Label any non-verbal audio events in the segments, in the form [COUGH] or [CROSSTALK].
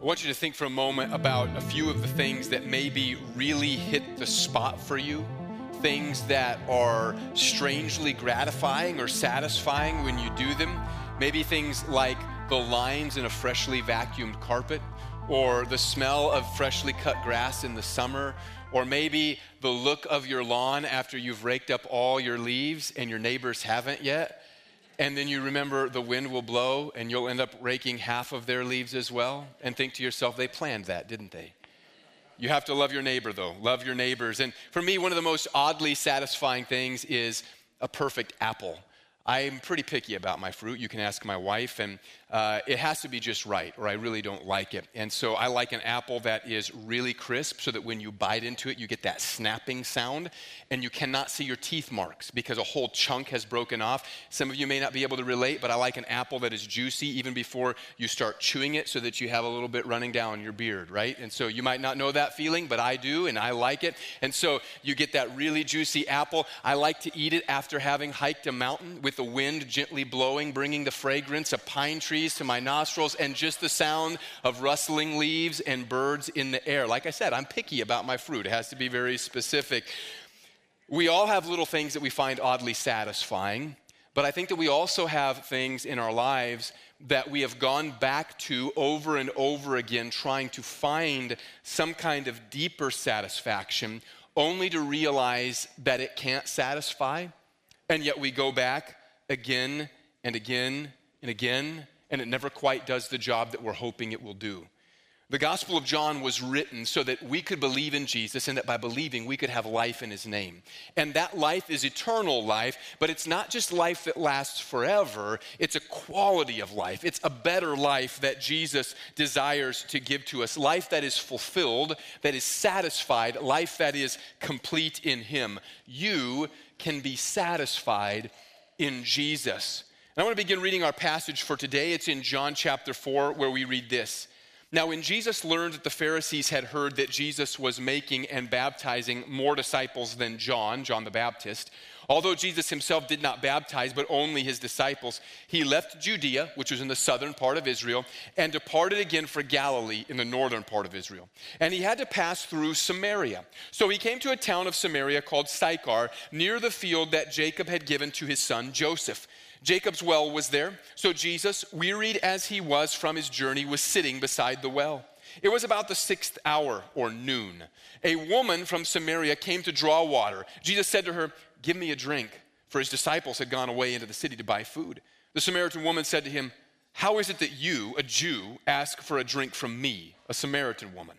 I want you to think for a moment about a few of the things that maybe really hit the spot for you. Things that are strangely gratifying or satisfying when you do them. Maybe things like the lines in a freshly vacuumed carpet, or the smell of freshly cut grass in the summer, or maybe the look of your lawn after you've raked up all your leaves and your neighbors haven't yet and then you remember the wind will blow and you'll end up raking half of their leaves as well and think to yourself, they planned that, didn't they? You have to love your neighbor, though. Love your neighbors. And for me, one of the most oddly satisfying things is a perfect apple. I'm pretty picky about my fruit. You can ask my wife, and uh, it has to be just right, or I really don't like it. And so I like an apple that is really crisp so that when you bite into it, you get that snapping sound, and you cannot see your teeth marks because a whole chunk has broken off. Some of you may not be able to relate, but I like an apple that is juicy even before you start chewing it so that you have a little bit running down your beard, right? And so you might not know that feeling, but I do, and I like it. And so you get that really juicy apple. I like to eat it after having hiked a mountain with the wind gently blowing, bringing the fragrance of pine trees to my nostrils, and just the sound of rustling leaves and birds in the air. Like I said, I'm picky about my fruit, it has to be very specific. We all have little things that we find oddly satisfying, but I think that we also have things in our lives that we have gone back to over and over again, trying to find some kind of deeper satisfaction, only to realize that it can't satisfy. And yet we go back again and again and again, and it never quite does the job that we're hoping it will do. The Gospel of John was written so that we could believe in Jesus and that by believing we could have life in his name. And that life is eternal life, but it's not just life that lasts forever, it's a quality of life. It's a better life that Jesus desires to give to us. Life that is fulfilled, that is satisfied, life that is complete in him. You can be satisfied in Jesus. I want to begin reading our passage for today. It's in John chapter 4, where we read this. Now, when Jesus learned that the Pharisees had heard that Jesus was making and baptizing more disciples than John, John the Baptist, although Jesus himself did not baptize, but only his disciples, he left Judea, which was in the southern part of Israel, and departed again for Galilee in the northern part of Israel. And he had to pass through Samaria. So he came to a town of Samaria called Sychar, near the field that Jacob had given to his son Joseph. Jacob's well was there, so Jesus, wearied as he was from his journey, was sitting beside the well. It was about the sixth hour or noon. A woman from Samaria came to draw water. Jesus said to her, Give me a drink, for his disciples had gone away into the city to buy food. The Samaritan woman said to him, How is it that you, a Jew, ask for a drink from me, a Samaritan woman?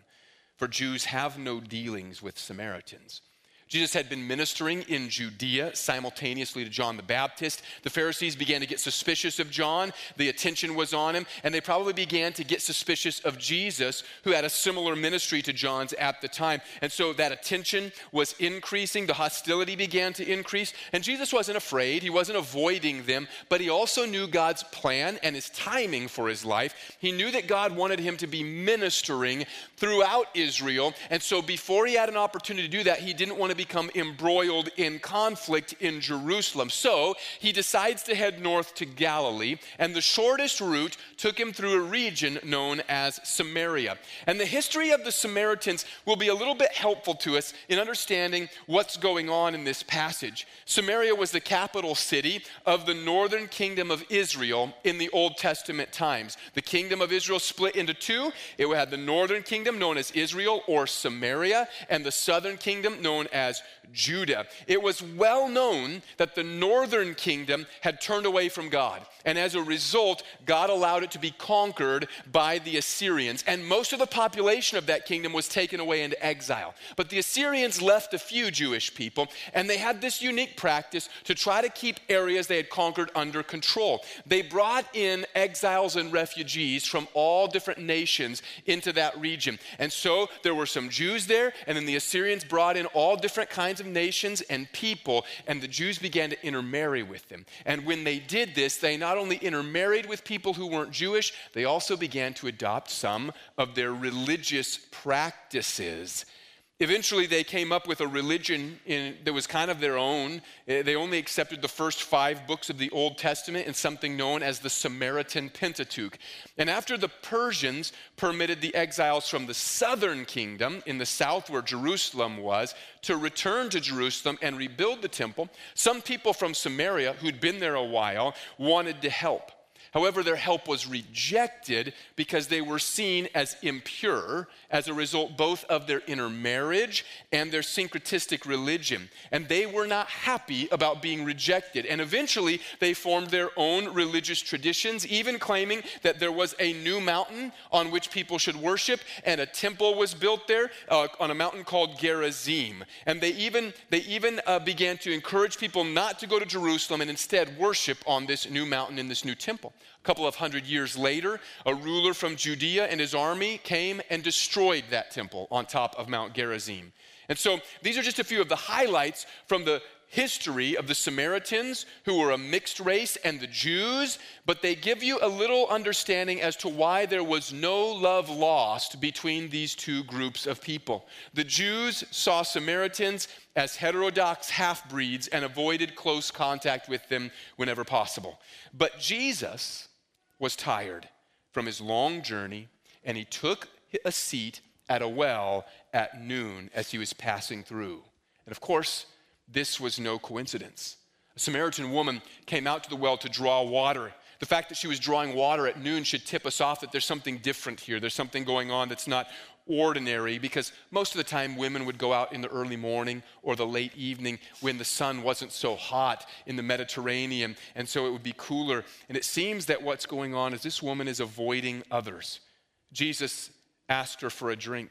For Jews have no dealings with Samaritans. Jesus had been ministering in Judea simultaneously to John the Baptist. The Pharisees began to get suspicious of John. The attention was on him, and they probably began to get suspicious of Jesus, who had a similar ministry to John's at the time. And so that attention was increasing. The hostility began to increase. And Jesus wasn't afraid, he wasn't avoiding them, but he also knew God's plan and his timing for his life. He knew that God wanted him to be ministering throughout Israel. And so before he had an opportunity to do that, he didn't want to become embroiled in conflict in Jerusalem. So he decides to head north to Galilee, and the shortest route took him through a region known as Samaria. And the history of the Samaritans will be a little bit helpful to us in understanding what's going on in this passage. Samaria was the capital city of the northern kingdom of Israel in the Old Testament times. The kingdom of Israel split into two. It had the northern kingdom known as Israel or Samaria, and the southern kingdom known as as Judah. It was well known that the northern kingdom had turned away from God. And as a result, God allowed it to be conquered by the Assyrians. And most of the population of that kingdom was taken away into exile. But the Assyrians left a few Jewish people, and they had this unique practice to try to keep areas they had conquered under control. They brought in exiles and refugees from all different nations into that region. And so there were some Jews there, and then the Assyrians brought in all different kinds of nations and people, and the Jews began to intermarry with them. And when they did this, they not only intermarried with people who weren't Jewish, they also began to adopt some of their religious practices. Eventually, they came up with a religion in, that was kind of their own. Eh, they only accepted the first five books of the Old Testament and something known as the Samaritan Pentateuch. And after the Persians permitted the exiles from the southern kingdom, in the south where Jerusalem was, to return to Jerusalem and rebuild the temple, some people from Samaria who'd been there a while wanted to help. However, their help was rejected because they were seen as impure as a result both of their intermarriage and their syncretistic religion. And they were not happy about being rejected. And eventually, they formed their own religious traditions, even claiming that there was a new mountain on which people should worship, and a temple was built there uh, on a mountain called Gerizim. And they even, they even uh, began to encourage people not to go to Jerusalem and instead worship on this new mountain in this new temple. A couple of hundred years later, a ruler from Judea and his army came and destroyed that temple on top of Mount Gerizim. And so these are just a few of the highlights from the history of the Samaritans, who were a mixed race, and the Jews, but they give you a little understanding as to why there was no love lost between these two groups of people. The Jews saw Samaritans as heterodox half breeds and avoided close contact with them whenever possible. But Jesus was tired from his long journey, and he took a seat at a well at noon as he was passing through. And of course, this was no coincidence. A Samaritan woman came out to the well to draw water. The fact that she was drawing water at noon should tip us off that there's something different here. There's something going on that's not ordinary because most of the time women would go out in the early morning or the late evening when the sun wasn't so hot in the Mediterranean and so it would be cooler. And it seems that what's going on is this woman is avoiding others. Jesus asked her for a drink.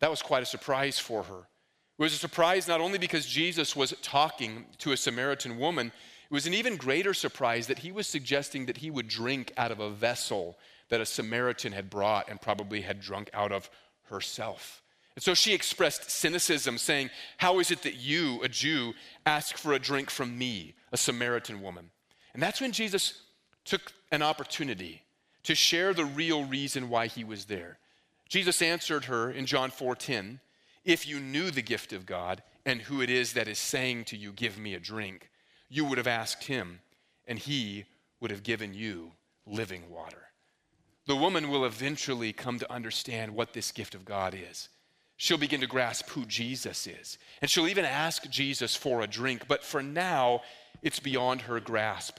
That was quite a surprise for her. It was a surprise not only because Jesus was talking to a Samaritan woman, it was an even greater surprise that he was suggesting that he would drink out of a vessel that a Samaritan had brought and probably had drunk out of herself. And so she expressed cynicism, saying, How is it that you, a Jew, ask for a drink from me, a Samaritan woman? And that's when Jesus took an opportunity to share the real reason why he was there. Jesus answered her in John 4:10, "If you knew the gift of God and who it is that is saying to you, give me a drink, you would have asked him, and he would have given you living water." the woman will eventually come to understand what this gift of God is. She'll begin to grasp who Jesus is. And she'll even ask Jesus for a drink. But for now, it's beyond her grasp.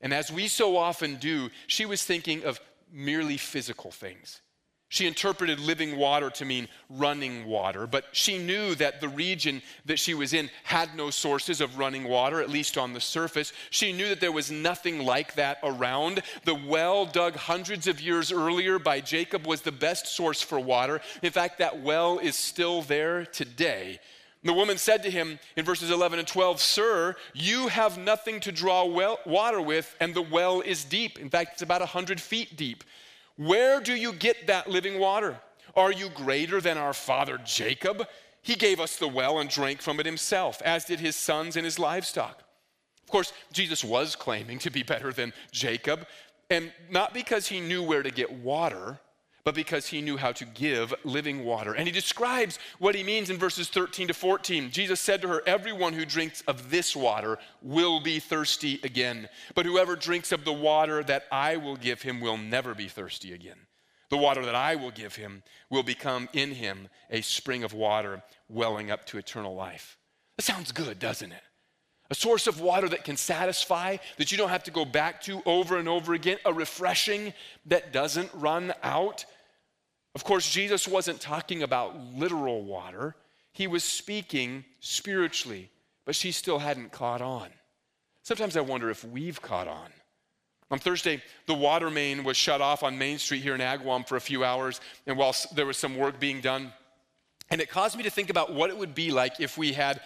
And as we so often do, she was thinking of merely physical things. She interpreted living water to mean running water, but she knew that the region that she was in had no sources of running water, at least on the surface. She knew that there was nothing like that around. The well dug hundreds of years earlier by Jacob was the best source for water. In fact, that well is still there today. The woman said to him in verses 11 and 12, Sir, you have nothing to draw well, water with, and the well is deep. In fact, it's about 100 feet deep. Where do you get that living water? Are you greater than our father Jacob? He gave us the well and drank from it himself, as did his sons and his livestock. Of course, Jesus was claiming to be better than Jacob, and not because he knew where to get water, but because he knew how to give living water. And he describes what he means in verses 13 to 14. Jesus said to her, Everyone who drinks of this water will be thirsty again. But whoever drinks of the water that I will give him will never be thirsty again. The water that I will give him will become in him a spring of water welling up to eternal life. That sounds good, doesn't it? A source of water that can satisfy, that you don't have to go back to over and over again, a refreshing that doesn't run out. Of course, Jesus wasn't talking about literal water, he was speaking spiritually, but she still hadn't caught on. Sometimes I wonder if we've caught on. On Thursday, the water main was shut off on Main Street here in Agawam for a few hours, and while there was some work being done, and it caused me to think about what it would be like if we had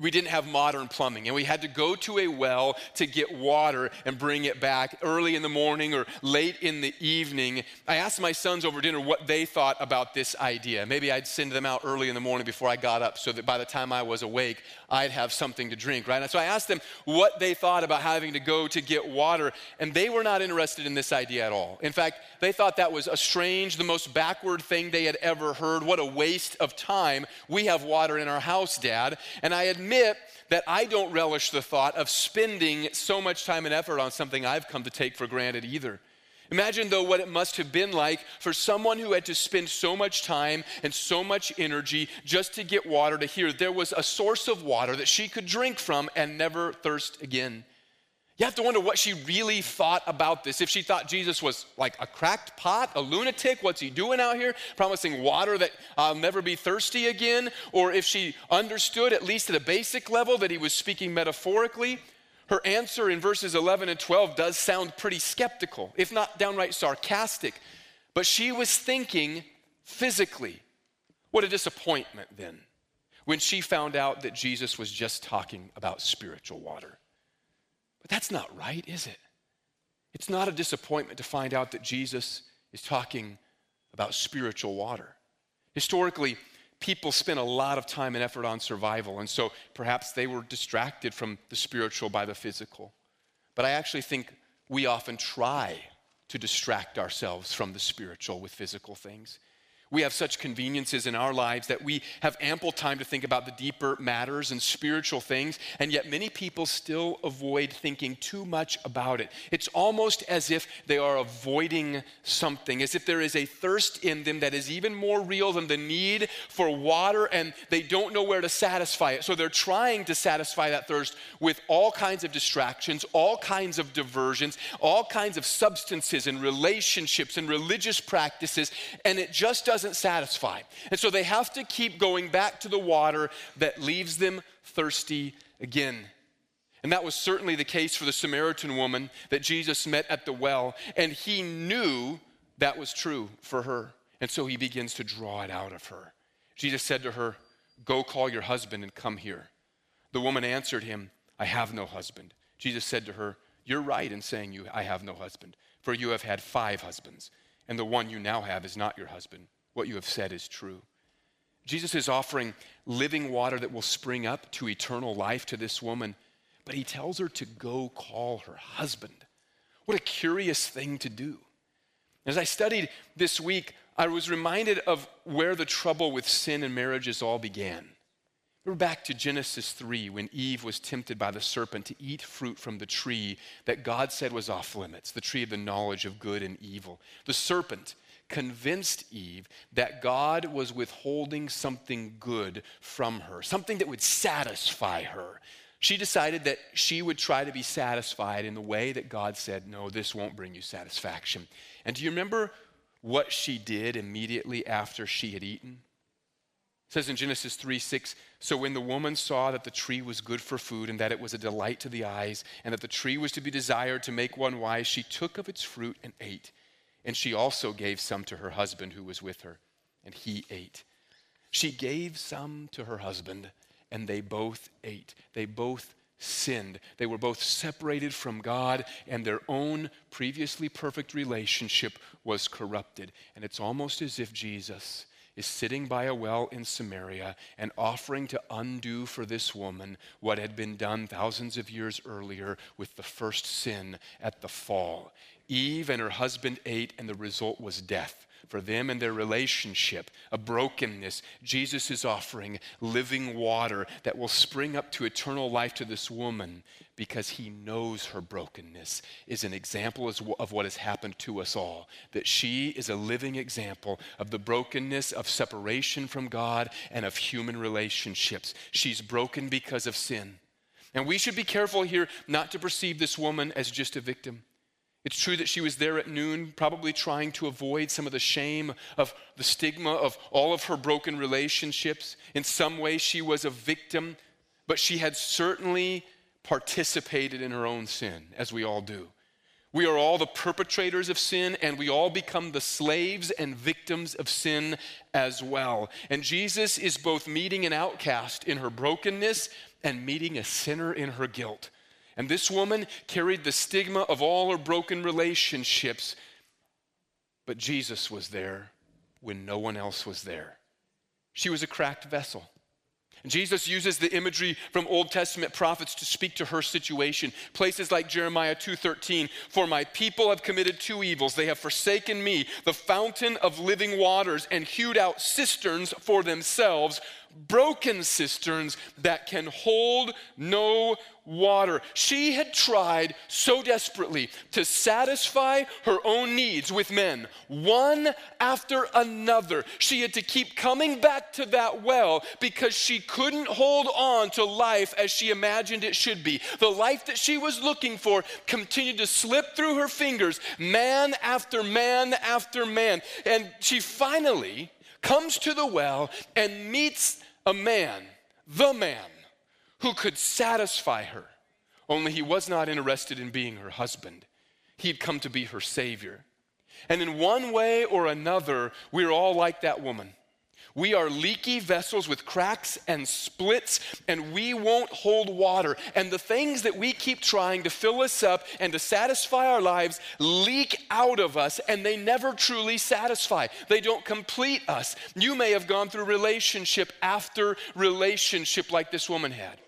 we didn't have modern plumbing and we had to go to a well to get water and bring it back early in the morning or late in the evening. I asked my sons over dinner what they thought about this idea. Maybe I'd send them out early in the morning before I got up so that by the time I was awake, I'd have something to drink, right? So I asked them what they thought about having to go to get water, and they were not interested in this idea at all. In fact, they thought that was a strange, the most backward thing they had ever heard. What a waste of time. We have water in our house, Dad. And I admit that I don't relish the thought of spending so much time and effort on something I've come to take for granted either. Imagine, though, what it must have been like for someone who had to spend so much time and so much energy just to get water to hear there was a source of water that she could drink from and never thirst again. You have to wonder what she really thought about this. If she thought Jesus was like a cracked pot, a lunatic, what's he doing out here, promising water that I'll never be thirsty again? Or if she understood, at least at a basic level, that he was speaking metaphorically. Her answer in verses 11 and 12 does sound pretty skeptical, if not downright sarcastic. But she was thinking physically. What a disappointment then when she found out that Jesus was just talking about spiritual water. That's not right, is it? It's not a disappointment to find out that Jesus is talking about spiritual water. Historically, people spent a lot of time and effort on survival, and so perhaps they were distracted from the spiritual by the physical. But I actually think we often try to distract ourselves from the spiritual with physical things. We have such conveniences in our lives that we have ample time to think about the deeper matters and spiritual things, and yet many people still avoid thinking too much about it. It's almost as if they are avoiding something, as if there is a thirst in them that is even more real than the need for water, and they don't know where to satisfy it. So they're trying to satisfy that thirst with all kinds of distractions, all kinds of diversions, all kinds of substances and relationships and religious practices, and it just doesn't doesn't satisfy. And so they have to keep going back to the water that leaves them thirsty again. And that was certainly the case for the Samaritan woman that Jesus met at the well. And he knew that was true for her. And so he begins to draw it out of her. Jesus said to her, Go call your husband and come here. The woman answered him, I have no husband. Jesus said to her, You're right in saying you I have no husband, for you have had five husbands, and the one you now have is not your husband. What you have said is true. Jesus is offering living water that will spring up to eternal life to this woman, but he tells her to go call her husband. What a curious thing to do. As I studied this week, I was reminded of where the trouble with sin and marriages all began. We're back to Genesis 3 when Eve was tempted by the serpent to eat fruit from the tree that God said was off limits, the tree of the knowledge of good and evil. The serpent convinced Eve that God was withholding something good from her, something that would satisfy her. She decided that she would try to be satisfied in the way that God said, No, this won't bring you satisfaction. And do you remember what she did immediately after she had eaten? It says in Genesis 3 6, so when the woman saw that the tree was good for food and that it was a delight to the eyes and that the tree was to be desired to make one wise, she took of its fruit and ate. And she also gave some to her husband who was with her, and he ate. She gave some to her husband, and they both ate. They both sinned. They were both separated from God, and their own previously perfect relationship was corrupted. And it's almost as if Jesus is sitting by a well in Samaria and offering to undo for this woman what had been done thousands of years earlier with the first sin at the fall. Eve and her husband ate, and the result was death. For them and their relationship, a brokenness, Jesus is offering living water that will spring up to eternal life to this woman because he knows her brokenness is an example of what has happened to us all. That she is a living example of the brokenness of separation from God and of human relationships. She's broken because of sin. And we should be careful here not to perceive this woman as just a victim. It's true that she was there at noon, probably trying to avoid some of the shame of the stigma of all of her broken relationships. In some way, she was a victim, but she had certainly participated in her own sin, as we all do. We are all the perpetrators of sin, and we all become the slaves and victims of sin as well. And Jesus is both meeting an outcast in her brokenness and meeting a sinner in her guilt. And this woman carried the stigma of all her broken relationships, but Jesus was there when no one else was there. She was a cracked vessel. Jesus uses the imagery from Old Testament prophets to speak to her situation. Places like Jeremiah 2:13, "For my people have committed two evils. They have forsaken me, the fountain of living waters, and hewed out cisterns for themselves, broken cisterns that can hold no water. She had tried so desperately to satisfy her own needs with men, one after another. She had to keep coming back to that well because she couldn't hold on to life as she imagined it should be. The life that she was looking for continued to slip through her fingers, man after man after man. And she finally comes to the well and meets a man, the man, who could satisfy her. Only he was not interested in being her husband. He'd come to be her savior. And in one way or another, we're all like that woman. We are leaky vessels with cracks and splits, and we won't hold water. And the things that we keep trying to fill us up and to satisfy our lives leak out of us, and they never truly satisfy. They don't complete us. You may have gone through relationship after relationship like this woman had,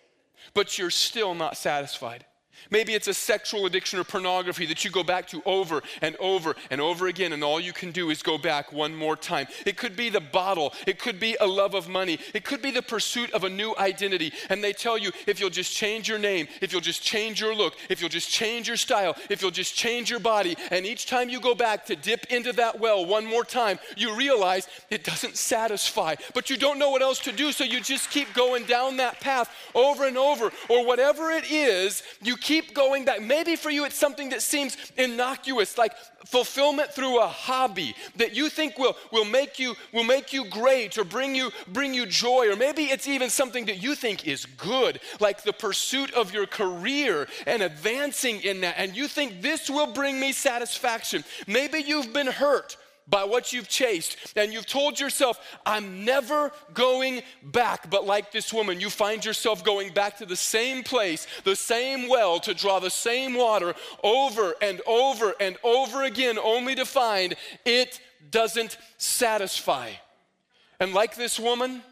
but you're still not satisfied. Maybe it's a sexual addiction or pornography that you go back to over and over and over again, and all you can do is go back one more time. It could be the bottle, it could be a love of money, it could be the pursuit of a new identity. And they tell you if you'll just change your name, if you'll just change your look, if you'll just change your style, if you'll just change your body, and each time you go back to dip into that well one more time, you realize it doesn't satisfy, but you don't know what else to do, so you just keep going down that path over and over, or whatever it is, you keep going back. Maybe for you it's something that seems innocuous, like fulfillment through a hobby that you think will, will make you will make you great or bring you bring you joy. Or maybe it's even something that you think is good, like the pursuit of your career and advancing in that, and you think this will bring me satisfaction. Maybe you've been hurt by what you've chased, and you've told yourself, I'm never going back. But like this woman, you find yourself going back to the same place, the same well, to draw the same water over and over and over again, only to find it doesn't satisfy. And like this woman,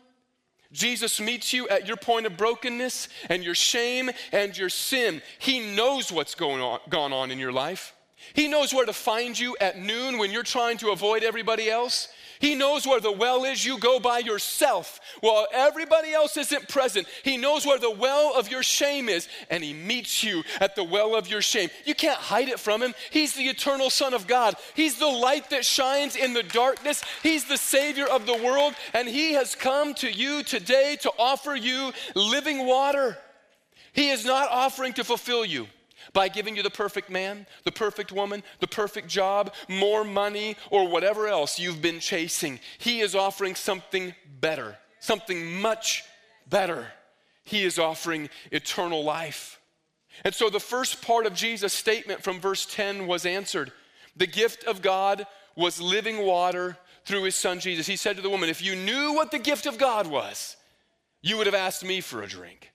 Jesus meets you at your point of brokenness and your shame and your sin. He knows what's going on, gone on in your life. He knows where to find you at noon when you're trying to avoid everybody else. He knows where the well is you go by yourself while everybody else isn't present. He knows where the well of your shame is, and He meets you at the well of your shame. You can't hide it from Him. He's the eternal Son of God, He's the light that shines in the darkness, He's the Savior of the world, and He has come to you today to offer you living water. He is not offering to fulfill you by giving you the perfect man, the perfect woman, the perfect job, more money, or whatever else you've been chasing. He is offering something better, something much better. He is offering eternal life. And so the first part of Jesus' statement from verse 10 was answered. The gift of God was living water through his son Jesus. He said to the woman, If you knew what the gift of God was, you would have asked me for a drink.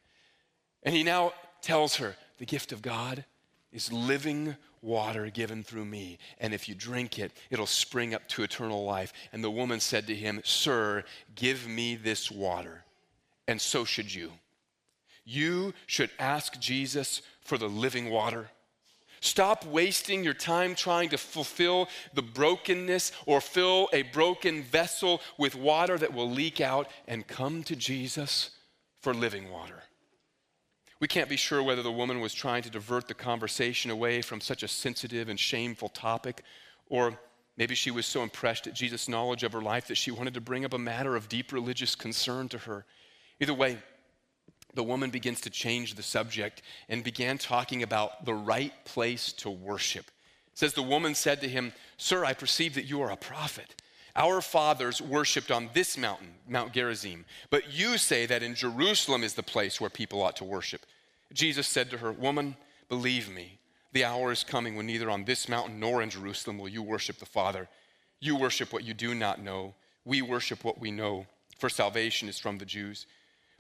And he now tells her, the gift of God is living water given through me. And if you drink it, it'll spring up to eternal life. And the woman said to him, Sir, give me this water. And so should you. You should ask Jesus for the living water. Stop wasting your time trying to fulfill the brokenness or fill a broken vessel with water that will leak out and come to Jesus for living water. We can't be sure whether the woman was trying to divert the conversation away from such a sensitive and shameful topic, or maybe she was so impressed at Jesus' knowledge of her life that she wanted to bring up a matter of deep religious concern to her. Either way, the woman begins to change the subject and began talking about the right place to worship. It says the woman said to him, Sir, I perceive that you are a prophet. Our fathers worshiped on this mountain, Mount Gerizim, but you say that in Jerusalem is the place where people ought to worship. Jesus said to her, Woman, believe me The hour is coming when neither on this mountain nor in Jerusalem will you worship the Father. You worship what you do not know. We worship what we know, for salvation is from the Jews.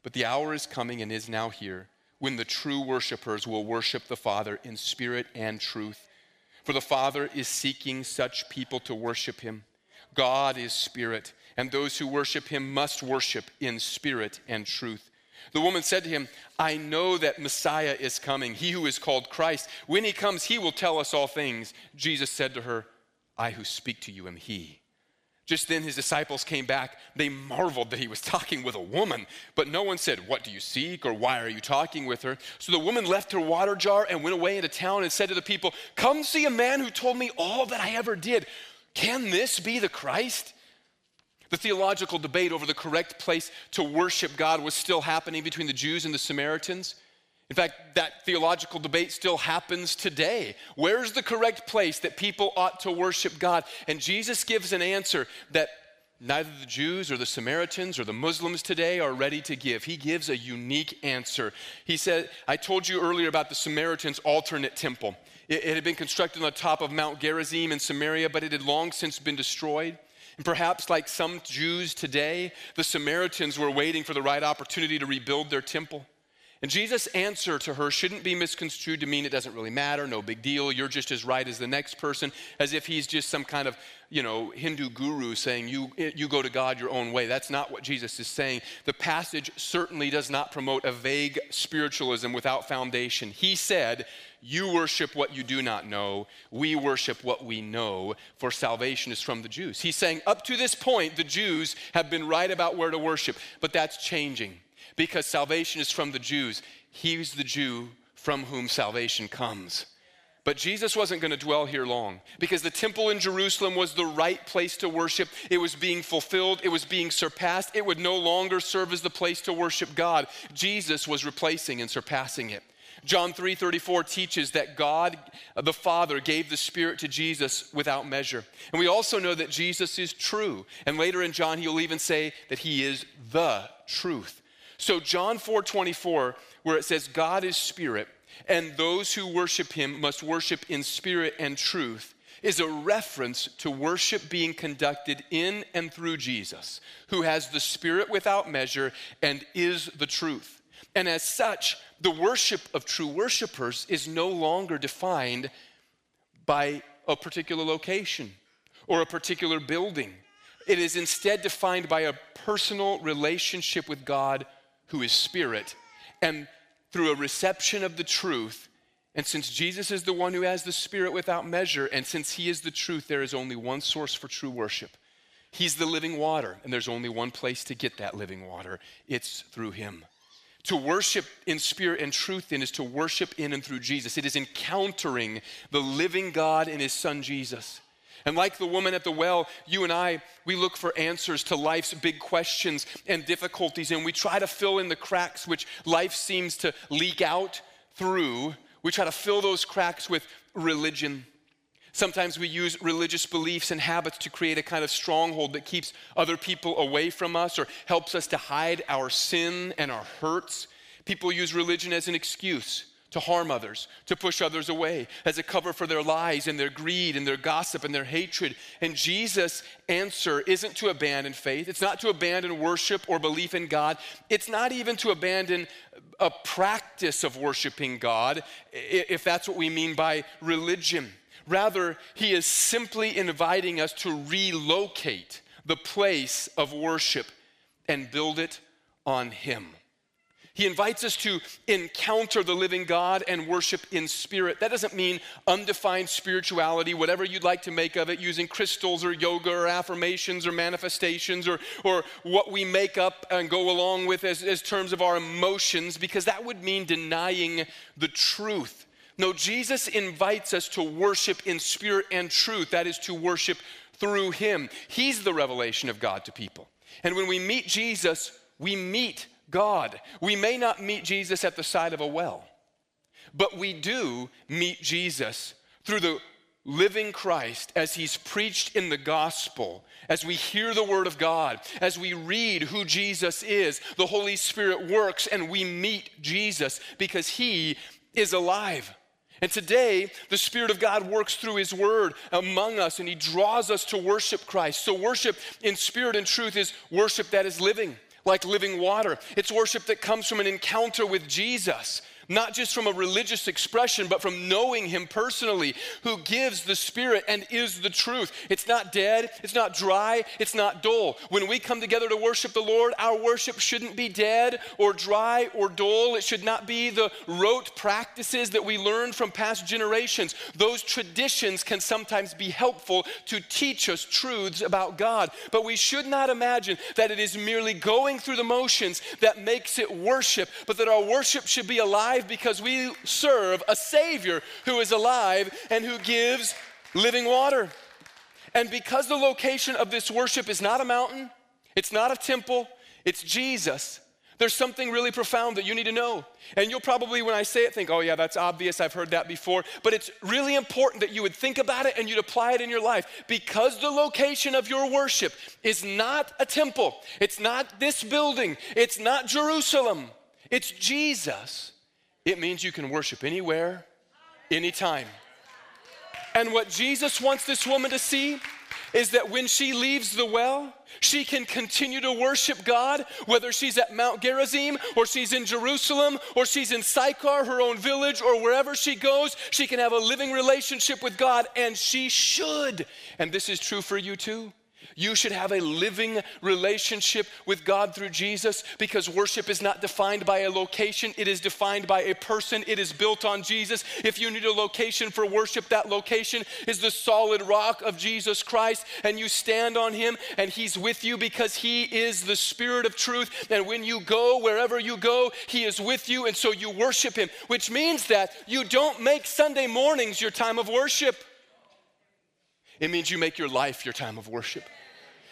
But the hour is coming and is now here when the true worshipers will worship the Father in spirit and truth. For the Father is seeking such people to worship him. God is spirit, and those who worship him must worship in spirit and truth. The woman said to him, I know that Messiah is coming, he who is called Christ. When he comes, he will tell us all things. Jesus said to her, I who speak to you am he. Just then his disciples came back. They marveled that he was [LAUGHS] talking with a woman, but no one said, What do you seek? or Why are you talking with her? So the woman left her water jar and went away into town and said to the people, Come see a man who told me all that I ever did. Can this be the Christ? The theological debate over the correct place to worship God was still happening between the Jews and the Samaritans. In fact, that theological debate still happens today. Where's the correct place that people ought to worship God? And Jesus gives an answer that neither the Jews or the Samaritans or the Muslims today are ready to give. He gives a unique answer. He said, I told you earlier about the Samaritans' alternate temple. It, it had been constructed on the top of Mount Gerizim in Samaria, but it had long since been destroyed. And perhaps, like some Jews today, the Samaritans were waiting for the right opportunity to rebuild their temple. And Jesus' answer to her shouldn't be misconstrued to mean it doesn't really matter, no big deal, you're just as right as the next person, as if he's just some kind of, you know, Hindu guru saying you, you go to God your own way. That's not what Jesus is saying. The passage certainly does not promote a vague spiritualism without foundation. He said, You worship what you do not know, we worship what we know, for salvation is from the Jews. He's saying, Up to this point, the Jews have been right about where to worship, but that's changing because salvation is from the Jews. He's the Jew from whom salvation comes. But Jesus wasn't going to dwell here long because the temple in Jerusalem was the right place to worship. It was being fulfilled, it was being surpassed. It would no longer serve as the place to worship God. Jesus was replacing and surpassing it. John 3:34 teaches that God the Father gave the Spirit to Jesus without measure. And we also know that Jesus is true. And later in John he'll even say that he is the truth. So John 4 24, where it says, God is spirit, and those who worship him must worship in spirit and truth, is a reference to worship being conducted in and through Jesus, who has the spirit without measure and is the truth. And as such, the worship of true worshipers is no longer defined by a particular location or a particular building. It is instead defined by a personal relationship with God who is spirit, and through a reception of the truth. And since Jesus is the one who has the spirit without measure, and since he is the truth, there is only one source for true worship. He's the living water, and there's only one place to get that living water it's through him. To worship in spirit and truth, then, is to worship in and through Jesus. It is encountering the living God in his son Jesus. And like the woman at the well, you and I, we look for answers to life's big questions and difficulties, and we try to fill in the cracks which life seems to leak out through. We try to fill those cracks with religion. Sometimes we use religious beliefs and habits to create a kind of stronghold that keeps other people away from us or helps us to hide our sin and our hurts. People use religion as an excuse to harm others, to push others away, as a cover for their lies and their greed and their gossip and their hatred. And Jesus' answer isn't to abandon faith, it's not to abandon worship or belief in God, it's not even to abandon a practice of worshiping God, if that's what we mean by religion. Rather, he is simply inviting us to relocate the place of worship and build it on him. He invites us to encounter the living God and worship in spirit. That doesn't mean undefined spirituality, whatever you'd like to make of it, using crystals or yoga or affirmations or manifestations or, or what we make up and go along with as, as terms of our emotions, because that would mean denying the truth. No, Jesus invites us to worship in spirit and truth. That is to worship through Him. He's the revelation of God to people. And when we meet Jesus, we meet God. We may not meet Jesus at the side of a well, but we do meet Jesus through the living Christ as he's preached in the gospel, as we hear the word of God, as we read who Jesus is, the Holy Spirit works and we meet Jesus because he is alive. And today, the Spirit of God works through His Word among us and He draws us to worship Christ. So, worship in spirit and truth is worship that is living, like living water. It's worship that comes from an encounter with Jesus not just from a religious expression, but from knowing Him personally, who gives the Spirit and is the truth. It's not dead, it's not dry, it's not dull. When we come together to worship the Lord, our worship shouldn't be dead or dry or dull. It should not be the rote practices that we learned from past generations. Those traditions can sometimes be helpful to teach us truths about God, but we should not imagine that it is merely going through the motions that makes it worship, but that our worship should be alive alive because we serve a Savior who is alive and who gives living water. And because the location of this worship is not a mountain, it's not a temple, it's Jesus. There's something really profound that you need to know. And you'll probably, when I say it, think, oh, yeah, that's obvious. I've heard that before. But it's really important that you would think about it and you'd apply it in your life because the location of your worship is not a temple, it's not this building, it's not Jerusalem, it's Jesus. It means you can worship anywhere, anytime. And what Jesus wants this woman to see is that when she leaves the well, she can continue to worship God, whether she's at Mount Gerizim or she's in Jerusalem or she's in Sychar, her own village, or wherever she goes, she can have a living relationship with God, and she should. And this is true for you too. You should have a living relationship with God through Jesus because worship is not defined by a location, it is defined by a person. It is built on Jesus. If you need a location for worship, that location is the solid rock of Jesus Christ, and you stand on Him, and He's with you because He is the Spirit of truth. And when you go, wherever you go, He is with you, and so you worship Him, which means that you don't make Sunday mornings your time of worship. It means you make your life your time of worship.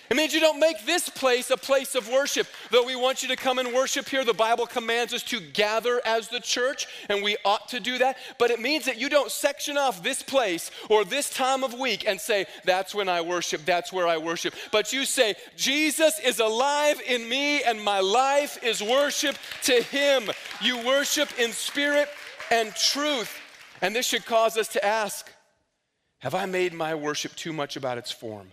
It means you don't make this place a place of worship. Though we want you to come and worship here, the Bible commands us to gather as the church, and we ought to do that. But it means that you don't section off this place or this time of week and say, That's when I worship, that's where I worship. But you say, Jesus is alive in me, and my life is worship to Him. You worship in spirit and truth. And this should cause us to ask, Have I made my worship too much about its form?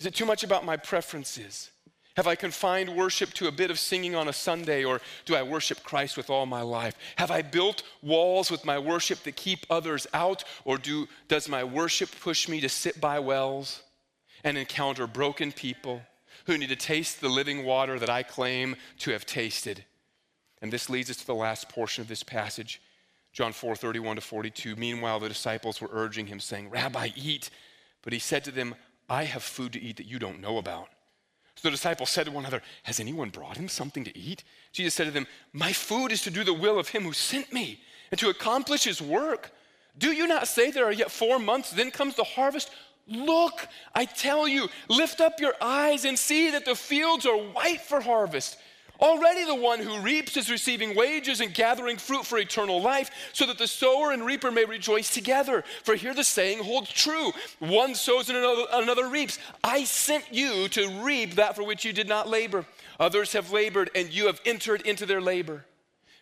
Is it too much about my preferences? Have I confined worship to a bit of singing on a Sunday, or do I worship Christ with all my life? Have I built walls with my worship that keep others out, or do, does my worship push me to sit by wells and encounter broken people who need to taste the living water that I claim to have tasted? And this leads us to the last portion of this passage, John 4 31 to 42. Meanwhile, the disciples were urging him, saying, Rabbi, eat. But he said to them, I have food to eat that you don't know about. So the disciples said to one another, Has anyone brought him something to eat? Jesus said to them, My food is to do the will of him who sent me and to accomplish his work. Do you not say there are yet four months, then comes the harvest? Look, I tell you, lift up your eyes and see that the fields are white for harvest. Already the one who reaps is receiving wages and gathering fruit for eternal life, so that the sower and reaper may rejoice together. For here the saying holds true one sows and another, another reaps. I sent you to reap that for which you did not labor. Others have labored, and you have entered into their labor.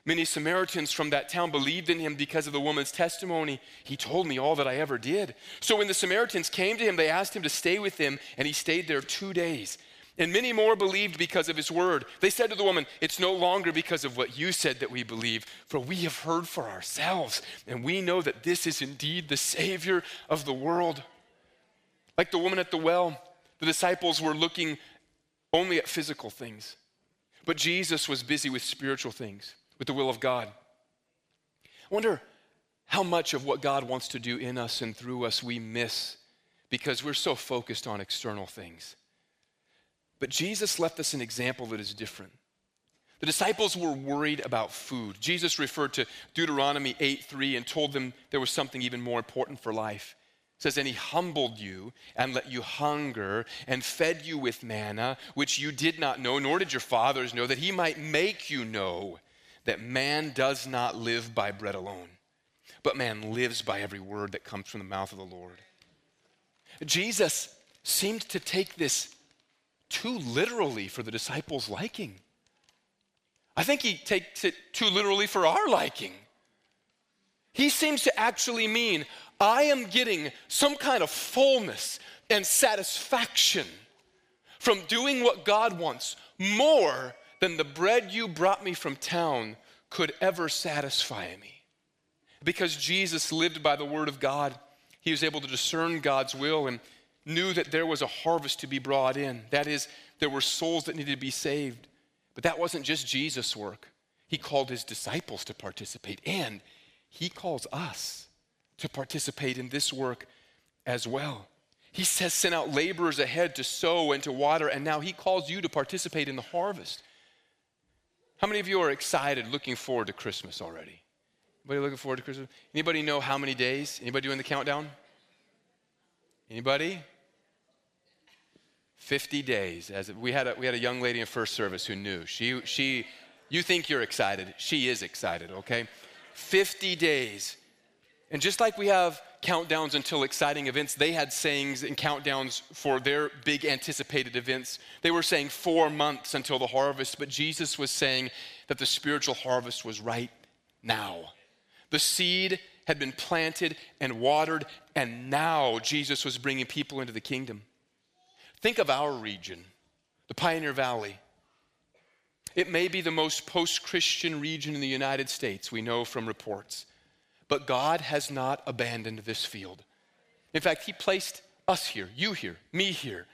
Many Samaritans from that town believed in him because of the woman's testimony. He told me all that I ever did. So when the Samaritans came to him, they asked him to stay with them, and he stayed there two days. And many more believed because of his word. They said to the woman, It's no longer because of what you said that we believe, for we have heard for ourselves, and we know that this is indeed the Savior of the world. Like the woman at the well, the disciples were looking only at physical things, but Jesus was busy with spiritual things, with the will of God. I wonder how much of what God wants to do in us and through us we miss because we're so focused on external things. But Jesus left us an example that is different. The disciples were worried about food. Jesus referred to Deuteronomy 8 3 and told them there was something even more important for life. It says, And he humbled you and let you hunger and fed you with manna, which you did not know, nor did your fathers know, that he might make you know that man does not live by bread alone, but man lives by every word that comes from the mouth of the Lord. Jesus seemed to take this too literally for the disciples' liking. I think he takes it too literally for our liking. He seems to actually mean I am getting some kind of fullness and satisfaction from doing what God wants more than the bread you brought me from town could ever satisfy me. Because Jesus lived by the word of God, he was able to discern God's will and knew that there was a harvest to be brought in. That is, there were souls that needed to be saved. But that wasn't just Jesus' work. He called his disciples to participate, and he calls us to participate in this work as well. He says, send out laborers ahead to sow and to water, and now he calls you to participate in the harvest. How many of you are excited, looking forward to Christmas already? Anybody looking forward to Christmas? Anybody know how many days? Anybody doing the countdown? Anybody? 50 days. As we had a, we had a young lady in first service who knew. She she you think you're excited. She is excited, okay? 50 days. And just like we have countdowns until exciting events, they had sayings and countdowns for their big anticipated events. They were saying 4 months until the harvest, but Jesus was saying that the spiritual harvest was right now. The seed had been planted and watered, and now Jesus was bringing people into the kingdom. Think of our region, the Pioneer Valley. It may be the most post Christian region in the United States, we know from reports. But God has not abandoned this field. In fact, He placed us here, you here, me here,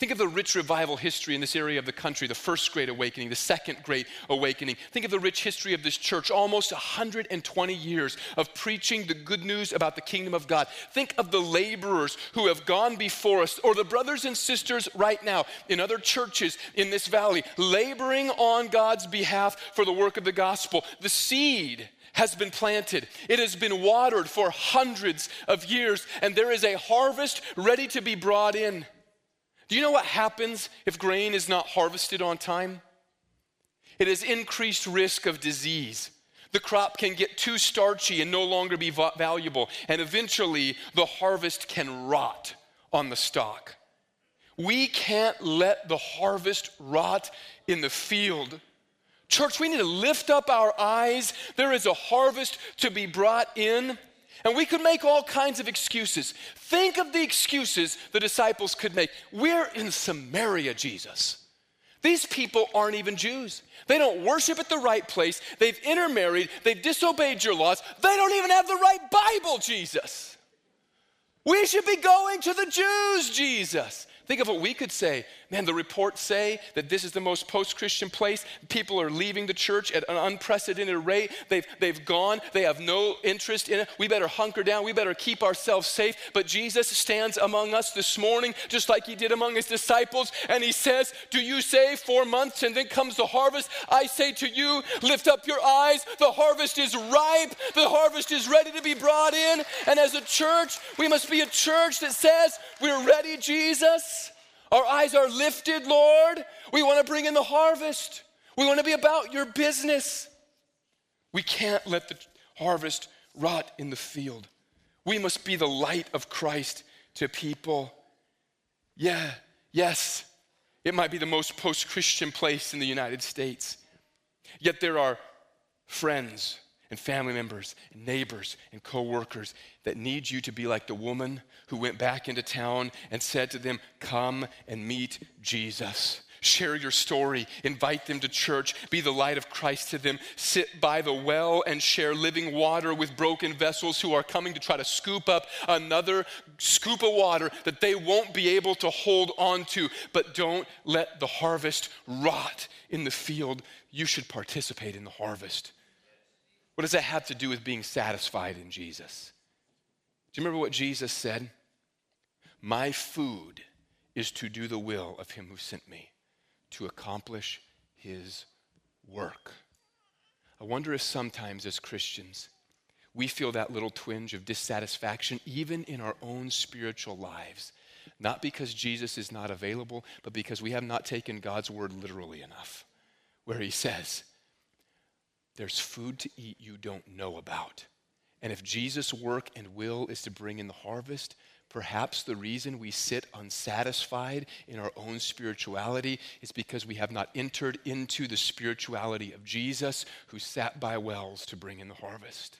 Think of the rich revival history in this area of the country, the first great awakening, the second great awakening. Think of the rich history of this church, almost 120 years of preaching the good news about the kingdom of God. Think of the laborers who have gone before us, or the brothers and sisters right now in other churches in this valley, laboring on God's behalf for the work of the gospel. The seed has been planted. It has been watered for hundreds of years, and there is a harvest ready to be brought in. Do you know what happens if grain is not harvested on time? It has increased risk of disease. The crop can get too starchy and no longer be valuable, and eventually the harvest can rot on the stalk. We can't let the harvest rot in the field. Church, we need to lift up our eyes. There is a harvest to be brought in. And we could make all kinds of excuses. Think of the excuses the disciples could make. We're in Samaria, Jesus. These people aren't even Jews. They don't worship at the right place. They've intermarried. They've disobeyed your laws. They don't even have the right Bible, Jesus. We should be going to the Jews, Jesus. Think of what we could say. Man, the reports say that this is the most post Christian place. People are leaving the church at an unprecedented rate. They've, they've gone, they have no interest in it. We better hunker down, we better keep ourselves safe. But Jesus stands among us this morning, just like he did among his disciples, and he says, Do you say four months and then comes the harvest? I say to you, lift up your eyes. The harvest is ripe, the harvest is ready to be brought in. And as a church, we must be a church that says, We're ready, Jesus. Our eyes are lifted, Lord. We want to bring in the harvest. We want to be about your business. We can't let the harvest rot in the field. We must be the light of Christ to people. Yeah, yes, it might be the most post Christian place in the United States. Yet there are friends and family members and neighbors and coworkers that need you to be like the woman who went back into town and said to them, Come and meet Jesus. Share your story, invite them to church, be the light of Christ to them, sit by the well and share living water with broken vessels who are coming to try to scoop up another scoop of water that they won't be able to hold on to. But don't let the harvest rot in the field. You should participate in the harvest. What does that have to do with being satisfied in Jesus? Do you remember what Jesus said? My food is to do the will of him who sent me, to accomplish his work. I wonder if sometimes as Christians, we feel that little twinge of dissatisfaction, even in our own spiritual lives. Not because Jesus is not available, but because we have not taken God's word literally enough, where he says, there's food to eat you don't know about. And if Jesus' work and will is to bring in the harvest, perhaps the reason we sit unsatisfied in our own spirituality is because we have not entered into the spirituality of Jesus who sat by wells to bring in the harvest.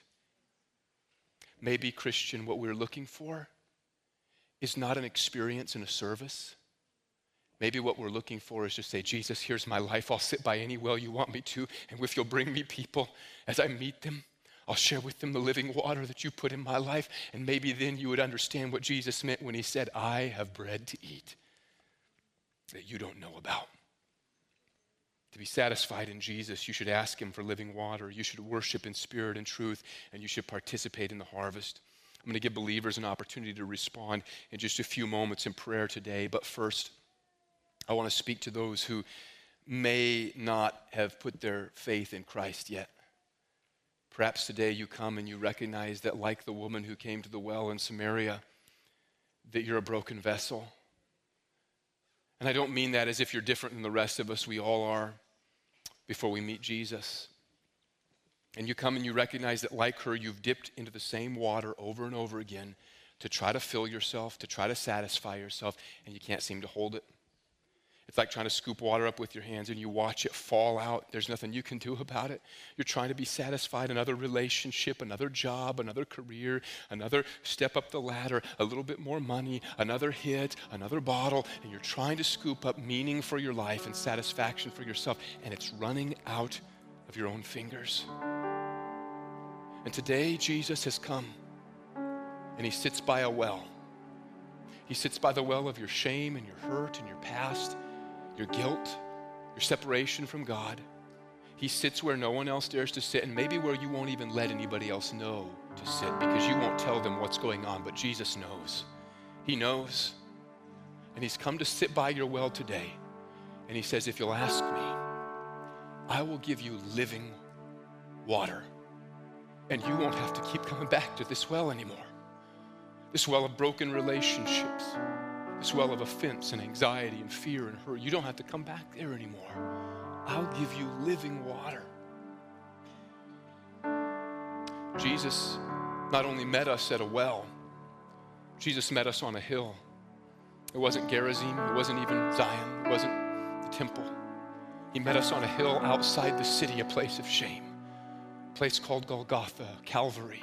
maybe, Christian, what we're looking for is not an experience in a service. Maybe what we're looking for is to say, Jesus, here's my life. I'll sit by any well you want me to. And if you'll bring me people as I meet them, I'll share with them the living water that you put in my life. And maybe then you would understand what Jesus meant when he said, I have bread to eat that you don't know about. To be satisfied in Jesus, you should ask Him for living water. You should worship in spirit and truth, and you should participate in the harvest. I'm going to give believers an opportunity to respond in just a few moments in prayer today. But first, I want to speak to those who may not have put their faith in Christ yet. Perhaps today you come and you recognize that, like the woman who came to the well in Samaria, that you're a broken vessel and I don't mean that as if you're different than the rest of us. We all are before we meet Jesus. And you come and you recognize that, like her, you've dipped into the same water over and over again to try to fill yourself, to try to satisfy yourself, and you can't seem to hold it. It's like trying to scoop water up with your hands and you watch it fall out. There's nothing you can do about it. You're trying to be satisfied, another relationship, another job, another career, another step up the ladder, a little bit more money, another hit, another bottle, and you're trying to scoop up meaning for your life and satisfaction for yourself, and it's running out of your own fingers. And today, Jesus has come and he sits by a well. He sits by the well of your shame and your hurt and your past your guilt, your separation from God. He sits where no one else dares to sit, and maybe where you won't even let anybody else know to sit because you won't tell them what's going on, but Jesus knows. He knows. And He's come to sit by your well today. And He says, If you'll ask me, I will give you living water. And you won't have to keep coming back to this well anymore. This well of broken relationships well of offense and anxiety and fear and hurt. You don't have to come back there anymore. I'll give you living water. Jesus not only met us at a well, Jesus met us on a hill. It wasn't Gerizim, it wasn't even Zion, it wasn't the temple. He met us on a hill outside the city, a place of shame, a place called Golgotha, Calvary,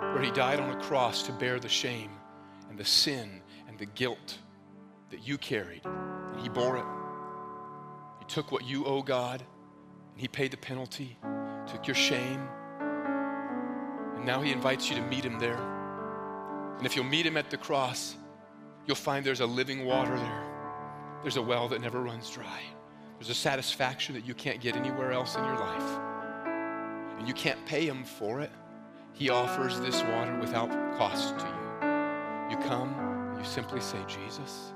where he died on a cross to bear the shame and the sin the guilt that you carried, and He bore it. He took what you owe God, and He paid the penalty, took your shame, and now He invites you to meet Him there. And if you'll meet Him at the cross, you'll find there's a living water there. There's a well that never runs dry. There's a satisfaction that you can't get anywhere else in your life. And you can't pay Him for it. He offers this water without cost to you. You come, you simply say, Jesus,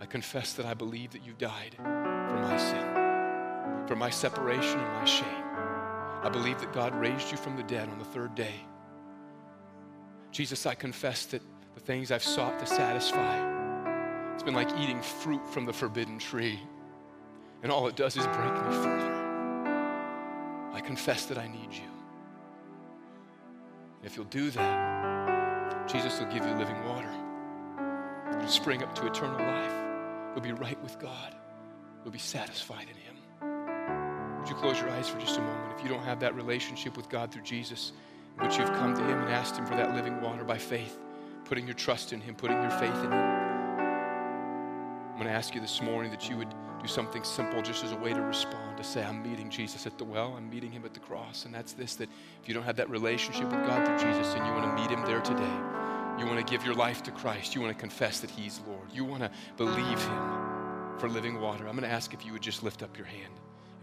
I confess that I believe that you died for my sin, for my separation and my shame. I believe that God raised you from the dead on the third day. Jesus, I confess that the things I've sought to satisfy, it's been like eating fruit from the forbidden tree, and all it does is break me further. I confess that I need you. If you'll do that, Jesus will give you living water. Spring up to eternal life. You'll be right with God. You'll be satisfied in Him. Would you close your eyes for just a moment? If you don't have that relationship with God through Jesus, in which you've come to Him and asked Him for that living water by faith, putting your trust in Him, putting your faith in Him, I'm going to ask you this morning that you would do something simple just as a way to respond, to say, I'm meeting Jesus at the well, I'm meeting Him at the cross. And that's this that if you don't have that relationship with God through Jesus and you want to meet Him there today, you want to give your life to Christ. You want to confess that He's Lord. You want to believe Him for living water. I'm going to ask if you would just lift up your hand.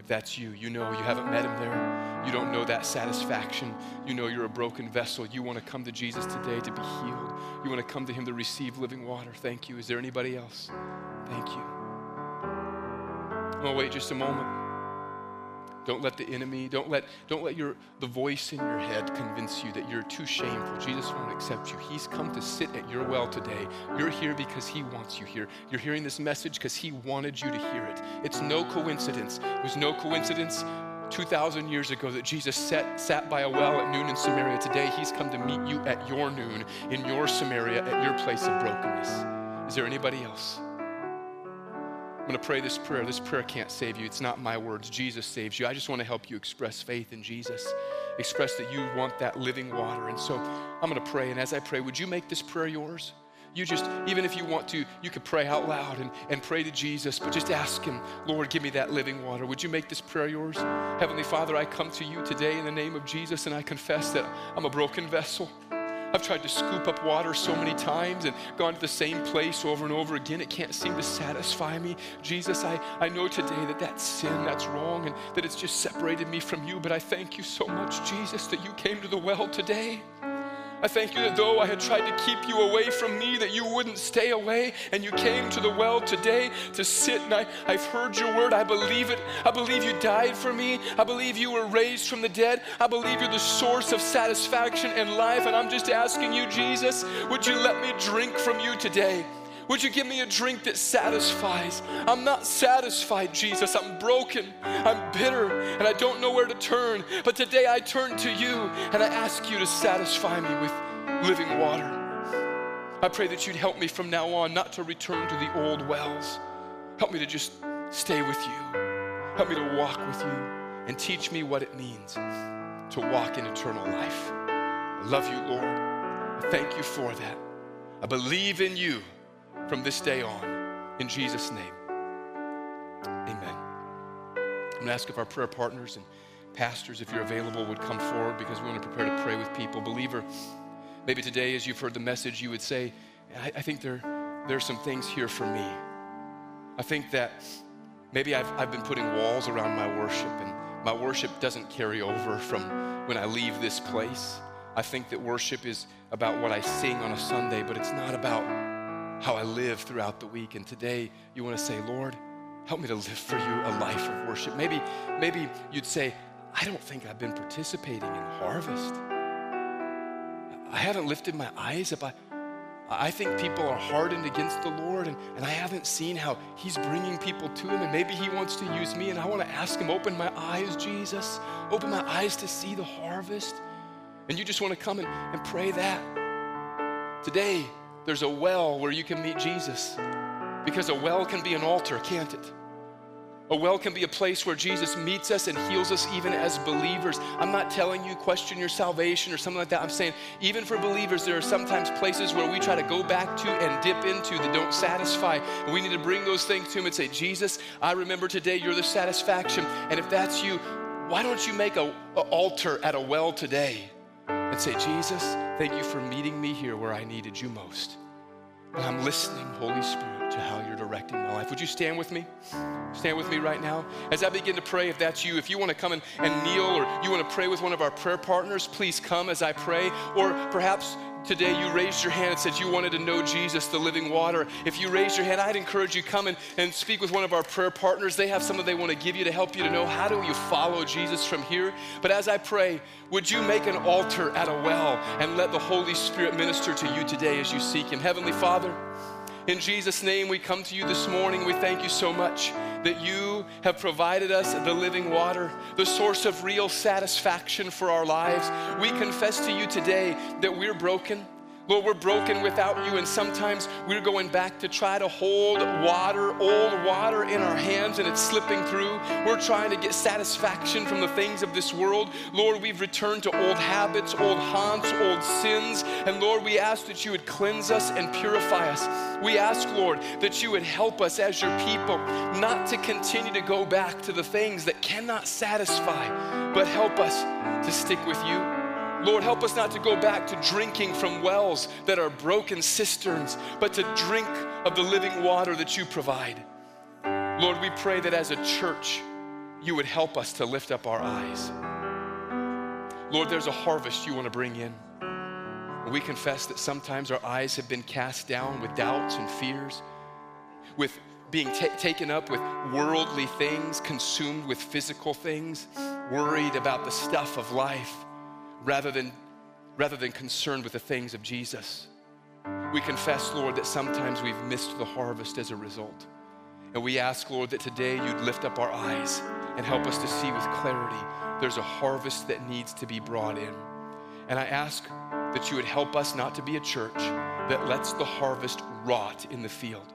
If that's you, you know you haven't met Him there. You don't know that satisfaction. You know you're a broken vessel. You want to come to Jesus today to be healed. You want to come to Him to receive living water. Thank you. Is there anybody else? Thank you. I'm going to wait just a moment. Don't let the enemy, don't let, don't let your, the voice in your head convince you that you're too shameful. Jesus won't accept you. He's come to sit at your well today. You're here because he wants you here. You're hearing this message because he wanted you to hear it. It's no coincidence. It was no coincidence 2,000 years ago that Jesus sat, sat by a well at noon in Samaria. Today, he's come to meet you at your noon, in your Samaria, at your place of brokenness. Is there anybody else? I'm going to pray this prayer. This prayer can't save you. It's not my words. Jesus saves you. I just want to help you express faith in Jesus, express that you want that living water. And so I'm going to pray. And as I pray, would you make this prayer yours? You just, even if you want to, you could pray out loud and, and pray to Jesus, but just ask Him, Lord, give me that living water. Would you make this prayer yours? Heavenly Father, I come to you today in the name of Jesus and I confess that I'm a broken vessel. I've tried to scoop up water so many times and gone to the same place over and over again. It can't seem to satisfy me. Jesus, I, I know today that that's sin, that's wrong, and that it's just separated me from you. But I thank you so much, Jesus, that you came to the well today. I thank you that though I had tried to keep you away from me, that you wouldn't stay away, and you came to the well today to sit. And I, I've heard your word. I believe it. I believe you died for me. I believe you were raised from the dead. I believe you're the source of satisfaction and life. And I'm just asking you, Jesus, would you let me drink from you today? Would you give me a drink that satisfies? I'm not satisfied, Jesus. I'm broken. I'm bitter, and I don't know where to turn. But today I turn to you and I ask you to satisfy me with living water. I pray that you'd help me from now on not to return to the old wells. Help me to just stay with you. Help me to walk with you and teach me what it means to walk in eternal life. I love you, Lord. I thank you for that. I believe in you from this day on. In Jesus' name, amen. I'm going to ask if our prayer partners and pastors, if you're available, would come forward because we want to prepare to pray with people. Believer, maybe today, as you've heard the message, you would say, I, I think there, there are some things here for me. I think that maybe I've, I've been putting walls around my worship, and my worship doesn't carry over from when I leave this place. I think that worship is about what I sing on a Sunday, but it's not about how I live throughout the week. And today you want to say, Lord, help me to live for you a life of worship. Maybe, maybe you'd say, I don't think I've been participating in harvest. I haven't lifted my eyes up. I, I think people are hardened against the Lord, and, and I haven't seen how He's bringing people to Him, and maybe He wants to use me, and I want to ask Him, open my eyes, Jesus. Open my eyes to see the harvest. And you just want to come and, and pray that. Today, there's a well where you can meet Jesus. Because a well can be an altar, can't it? A well can be a place where Jesus meets us and heals us even as believers. I'm not telling you question your salvation or something like that. I'm saying even for believers, there are sometimes places where we try to go back to and dip into that don't satisfy. We need to bring those things to Him and say, Jesus, I remember today you're the satisfaction. And if that's you, why don't you make a, a altar at a well today and say, Jesus, thank you for meeting me here where I needed you most. And I'm listening, Holy Spirit, to how you're directing my life. Would you stand with me? Stand with me right now. As I begin to pray, if that's you, if you want to come and, and kneel or you want to pray with one of our prayer partners, please come as I pray. Or perhaps today you raised your hand and said you wanted to know Jesus, the living water, if you raised your hand, I'd encourage you come and, and speak with one of our prayer partners. They have something they want to give you to help you to know how do you follow Jesus from here. But as I pray, would you make an altar at a well and let the Holy Spirit minister to you today as you seek Him? Heavenly Father, in Jesus' name, we come to you this morning. We thank you so much that you have provided us the living water, the source of real satisfaction for our lives. We confess to you today that we're broken Lord, we're broken without you, and sometimes we're going back to try to hold water, old water in our hands, and it's slipping through. We're trying to get satisfaction from the things of this world. Lord, we've returned to old habits, old haunts, old sins, and Lord, we ask that you would cleanse us and purify us. We ask, Lord, that you would help us as your people not to continue to go back to the things that cannot satisfy, but help us to stick with you. Lord, help us not to go back to drinking from wells that are broken cisterns, but to drink of the living water that you provide. Lord, we pray that as a church, you would help us to lift up our eyes. Lord, there's a harvest you want to bring in. We confess that sometimes our eyes have been cast down with doubts and fears, with being taken up with worldly things, consumed with physical things, worried about the stuff of life rather than, rather than concerned with the things of Jesus. We confess, Lord, that sometimes we've missed the harvest as a result. And we ask, Lord, that today you'd lift up our eyes and help us to see with clarity there's a harvest that needs to be brought in. And I ask that you would help us not to be a church that lets the harvest rot in the field.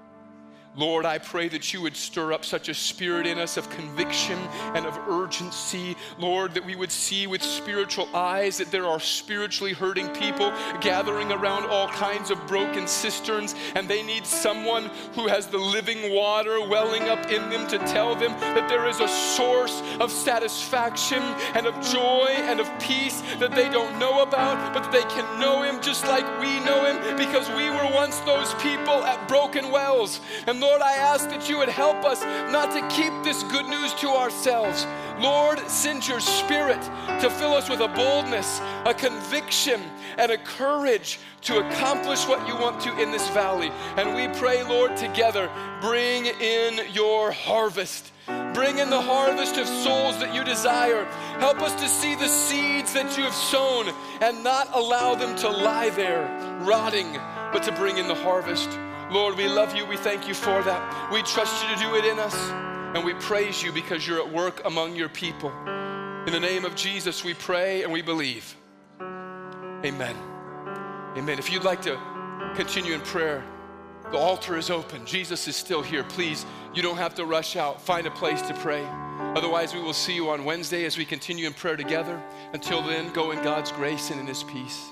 Lord, I pray that you would stir up such a spirit in us of conviction and of urgency. Lord, that we would see with spiritual eyes that there are spiritually hurting people gathering around all kinds of broken cisterns, and they need someone who has the living water welling up in them to tell them that there is a source of satisfaction and of joy and of peace that they don't know about, but that they can know Him just like we know Him because we were once those people at broken wells. Lord, I ask that you would help us not to keep this good news to ourselves. Lord, send your spirit to fill us with a boldness, a conviction, and a courage to accomplish what you want to in this valley. And we pray, Lord, together, bring in your harvest. Bring in the harvest of souls that you desire. Help us to see the seeds that you have sown and not allow them to lie there, rotting, but to bring in the harvest. Lord, we love you. We thank you for that. We trust you to do it in us. And we praise you because you're at work among your people. In the name of Jesus, we pray and we believe. Amen. Amen. If you'd like to continue in prayer, the altar is open. Jesus is still here. Please, you don't have to rush out. Find a place to pray. Otherwise, we will see you on Wednesday as we continue in prayer together. Until then, go in God's grace and in His peace.